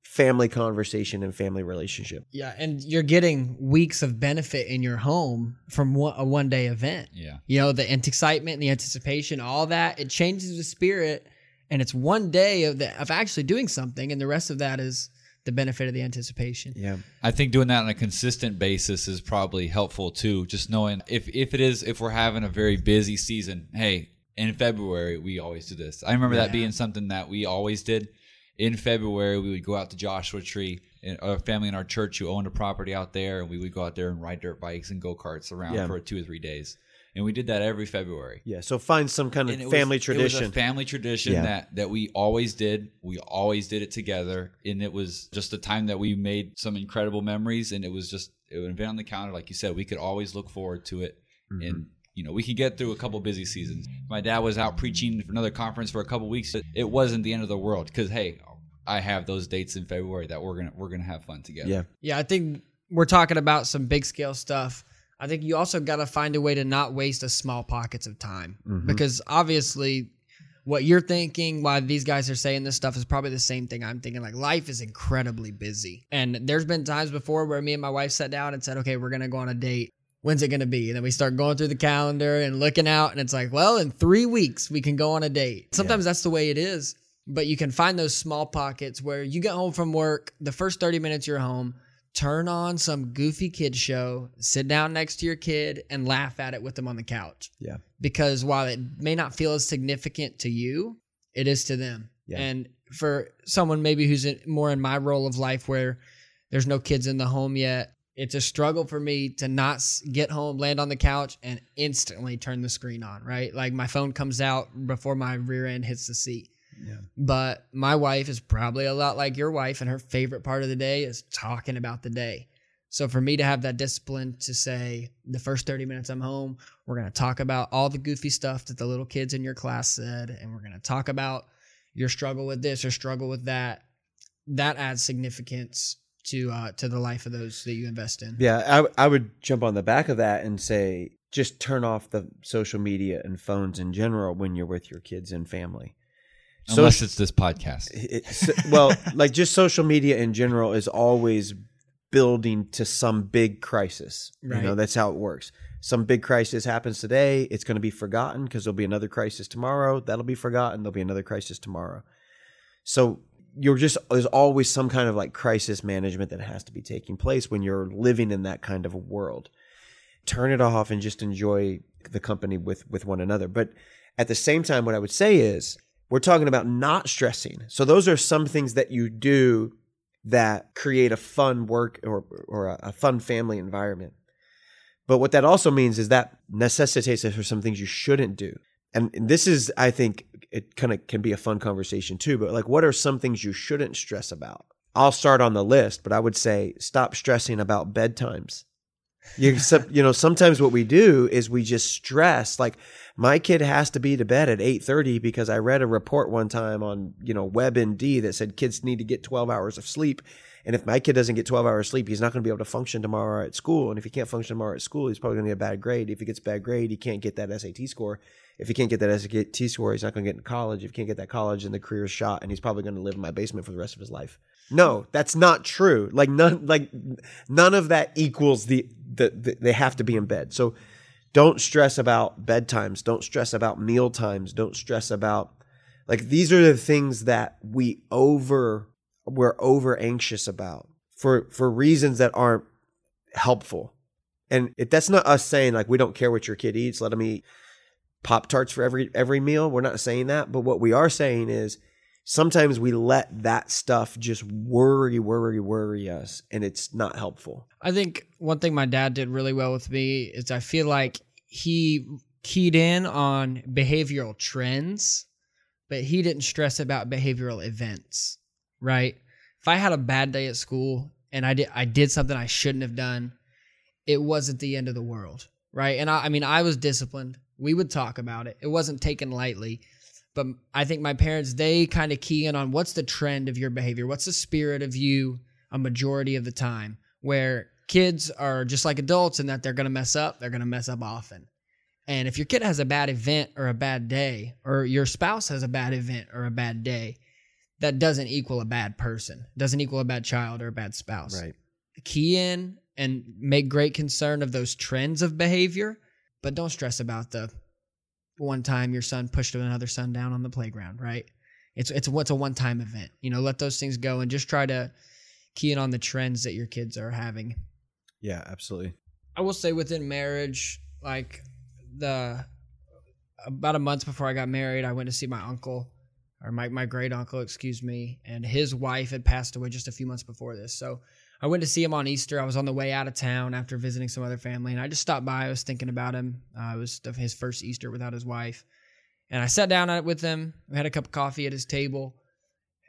family conversation and family relationship. Yeah, and you're getting weeks of benefit in your home from one, a one day event. Yeah. You know, the excitement and the anticipation, all that, it changes the spirit. And it's one day of the, of actually doing something, and the rest of that is the benefit of the anticipation. Yeah. I think doing that on a consistent basis is probably helpful too. Just knowing if if it is if we're having a very busy season, hey, in February we always do this. I remember that being something that we always did. In February, we would go out to Joshua Tree, and our family in our church who owned a property out there, and we would go out there and ride dirt bikes and go karts around Yeah. for two or three days. And we did that every February. Yeah. So find some kind of And it was- family It was tradition. a family tradition Yeah. that that we always did. We always did it together, and it was just a time that we made some incredible memories. And it was just it would been on the counter, like you said. We could always look forward to it, Mm-hmm. and you know we could get through a couple busy seasons. My dad was out preaching for another conference for a couple weeks. But it wasn't the end of the world because hey, I have those dates in February that we're gonna we're gonna have fun together. yeah. Yeah, I think we're talking about some big scale stuff. I think you also got to find a way to not waste a small pockets of time mm-hmm. because obviously what you're thinking why these guys are saying this stuff is probably the same thing I'm thinking like life is incredibly busy. And there's been times before where me and my wife sat down and said, "Okay, we're going to go on a date. When's it going to be?" And then we start going through the calendar and looking out and it's like, "Well, in 3 weeks we can go on a date." Sometimes that's the way it is, but you can find those small pockets where you get home from work, the first 30 minutes you're home, turn on some goofy kid show, sit down next to your kid, and laugh at it with them on the couch. Yeah. Because while it may not feel as significant to you, it is to them. Yeah. And for someone maybe who's in, more in my role of life where there's no kids in the home yet, it's a struggle for me to not get home, land on the couch, and instantly turn the screen on, right? Like my phone comes out before my rear end hits the seat. Yeah. But my wife is probably a lot like your wife, and her favorite part of the day is talking about the day. So for me to have that discipline to say the first 30 minutes I'm home, we're going to talk about all the goofy stuff that the little kids in your class said, and we're going to talk about your struggle with this or struggle with that. That adds significance to uh, to the life of those that you invest in. Yeah, I, I would jump on the back of that and say just turn off the social media and phones in general when you're with your kids and family. Unless Soci- it's this podcast. it's, well, like just social media in general is always building to some big crisis. You know, that's how it works. Some big crisis happens today, it's going to be forgotten because there'll be another crisis tomorrow. That'll be forgotten. There'll be another crisis tomorrow. So you're just there's always some kind of like crisis management that has to be taking place when you're living in that kind of a world. Turn it off and just enjoy the company with with one another. But at the same time, what I would say is we're talking about not stressing. So those are some things that you do that create a fun work or or a, a fun family environment. But what that also means is that necessitates for some things you shouldn't do. And and this is, I think, it kind of can be a fun conversation too. But like, what are some things you shouldn't stress about? I'll start on the list, but I would say stop stressing about bedtimes. You, some- you know, sometimes what we do is we just stress like my kid has to be to bed at 8:30 because I read a report one time on, you know, WebMD that said kids need to get 12 hours of sleep. And if my kid doesn't get 12 hours of sleep, he's not going to be able to function tomorrow at school. And if he can't function tomorrow at school, he's probably going to get a bad grade. If he gets a bad grade, he can't get that SAT score. If he can't get that SAT score, he's not going to get into college. If he can't get that college, then the career shot, and he's probably going to live in my basement for the rest of his life. No, that's not true. Like none, like none of that equals the, the, the they have to be in bed. So don't stress about bedtimes. Don't stress about meal times. Don't stress about like these are the things that we over we're over anxious about for for reasons that aren't helpful. And it, that's not us saying like we don't care what your kid eats, let them eat pop tarts for every every meal. We're not saying that, but what we are saying is sometimes we let that stuff just worry, worry, worry us, and it's not helpful. I think one thing my dad did really well with me is I feel like he keyed in on behavioral trends, but he didn't stress about behavioral events, right? If I had a bad day at school and I did I did something I shouldn't have done, it wasn't the end of the world, right? And I, I mean, I was disciplined. We would talk about it. It wasn't taken lightly but I think my parents they kind of key in on what's the trend of your behavior, what's the spirit of you a majority of the time. Where kids are just like adults in that they're going to mess up, they're going to mess up often. And if your kid has a bad event or a bad day, or your spouse has a bad event or a bad day, that doesn't equal a bad person, doesn't equal a bad child or a bad spouse. Right. Key in and make great concern of those trends of behavior, but don't stress about the one time your son pushed another son down on the playground, right? It's it's what's a one time event. You know, let those things go and just try to key in on the trends that your kids are having. Yeah, absolutely. I will say within marriage, like the about a month before I got married, I went to see my uncle or my, my great uncle, excuse me, and his wife had passed away just a few months before this. So I went to see him on Easter. I was on the way out of town after visiting some other family, and I just stopped by. I was thinking about him. Uh, it was his first Easter without his wife, and I sat down with him. We had a cup of coffee at his table,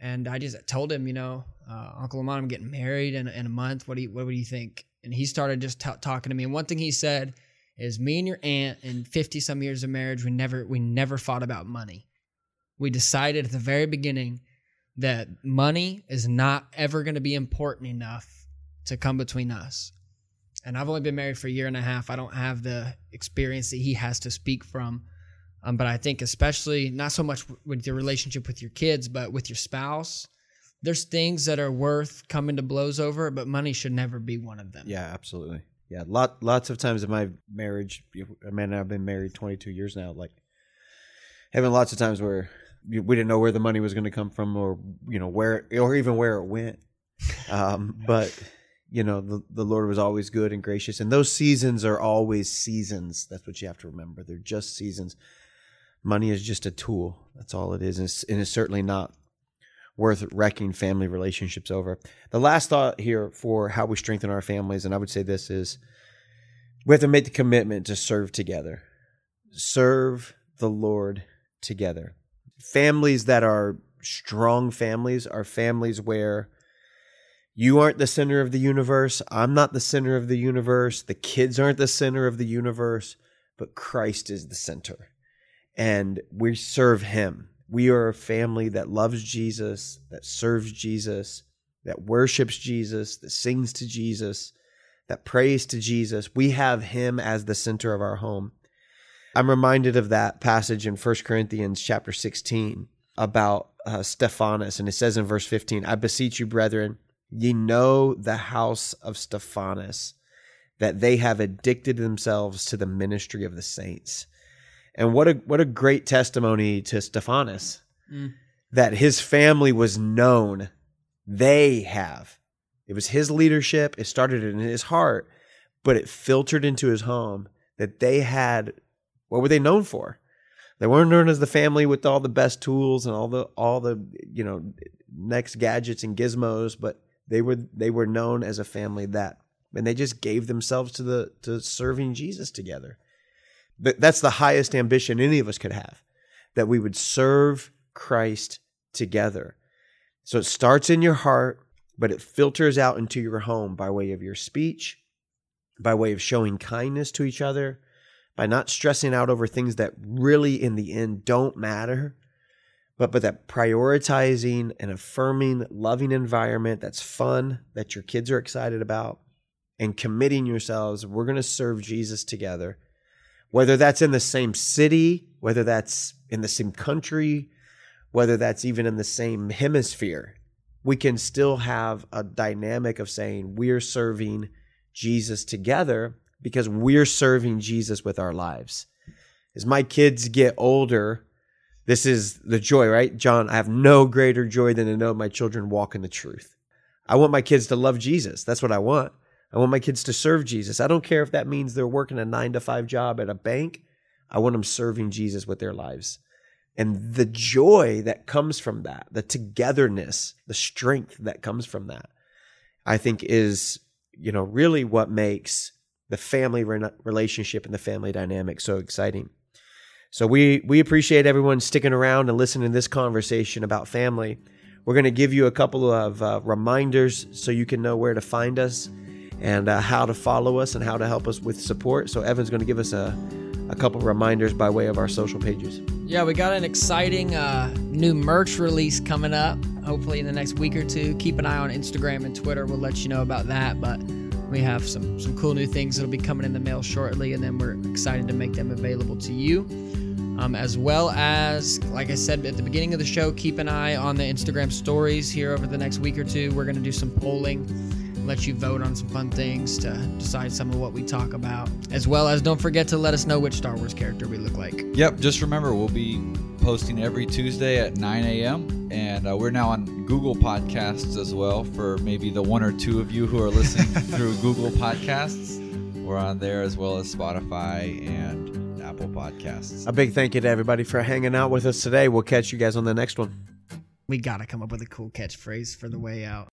and I just told him, you know, uh, Uncle Lamont, I'm getting married in, in a month. What do you What do you think? And he started just t- talking to me. And one thing he said is, "Me and your aunt, in 50 some years of marriage, we never we never fought about money. We decided at the very beginning." That money is not ever going to be important enough to come between us. And I've only been married for a year and a half. I don't have the experience that he has to speak from. Um, but I think, especially not so much with your relationship with your kids, but with your spouse, there's things that are worth coming to blows over, but money should never be one of them. Yeah, absolutely. Yeah, lot lots of times in my marriage, mean, I've been married 22 years now. Like having lots of times where we didn't know where the money was going to come from, or you know where, or even where it went. Um, but you know the, the lord was always good and gracious. And those seasons are always seasons. That's what you have to remember. They're just seasons. Money is just a tool. That's all it is. And it's, and it's certainly not worth wrecking family relationships over. The last thought here for how we strengthen our families and i would say this is we have to make the commitment to serve together. Serve the lord together. Families that are strong families are families where you aren't the center of the universe. I'm not the center of the universe. The kids aren't the center of the universe, but Christ is the center. And we serve him. We are a family that loves Jesus, that serves Jesus, that worships Jesus, that sings to Jesus, that prays to Jesus. We have him as the center of our home. I'm reminded of that passage in 1 Corinthians chapter 16 about uh, Stephanas. And it says in verse 15, I beseech you, brethren, Ye know the house of Stephanas, that they have addicted themselves to the ministry of the saints. And what a what a great testimony to Stephanas mm. that his family was known. They have. It was his leadership. It started in his heart, but it filtered into his home that they had what were they known for? They weren't known as the family with all the best tools and all the all the you know next gadgets and gizmos, but they were they were known as a family that and they just gave themselves to the to serving Jesus together. That's the highest ambition any of us could have, that we would serve Christ together. So it starts in your heart, but it filters out into your home by way of your speech, by way of showing kindness to each other, by not stressing out over things that really in the end don't matter, but but that prioritizing and affirming loving environment that's fun that your kids are excited about and committing yourselves we're going to serve jesus together. Whether that's in the same city whether that's in the same country whether that's even in the same hemisphere we can still have a dynamic of saying we're serving jesus together because we're serving jesus with our lives. As my kids get older this is the joy, right? John, I have no greater joy than to know my children walk in the truth. I want my kids to love Jesus. That's what I want. I want my kids to serve Jesus. I don't care if that means they're working a nine to five job at a bank. I want them serving Jesus with their lives. and the joy that comes from that, the togetherness, the strength that comes from that, I think is, you know, really what makes the family re- relationship and the family dynamic so exciting. So we we appreciate everyone sticking around and listening to this conversation about family. We're going to give you a couple of uh, reminders so you can know where to find us and uh, how to follow us and how to help us with support. So Evan's going to give us a a couple reminders by way of our social pages. Yeah, we got an exciting uh, new merch release coming up. Hopefully in the next week or two. Keep an eye on Instagram and Twitter. We'll let you know about that. But we have some some cool new things that'll be coming in the mail shortly, and then we're excited to make them available to you. Um, as well as, like I said at the beginning of the show, keep an eye on the Instagram stories here over the next week or two. We're going to do some polling let you vote on some fun things to decide some of what we talk about. As well as don't forget to let us know which Star Wars character we look like. Yep, just remember we'll be posting every Tuesday at 9 a.m. And uh, we're now on Google Podcasts as well for maybe the one or two of you who are listening through Google Podcasts. We're on there as well as Spotify and Apple Podcasts. A big thank you to everybody for hanging out with us today. We'll catch you guys on the next one. We got to come up with a cool catchphrase for the way out.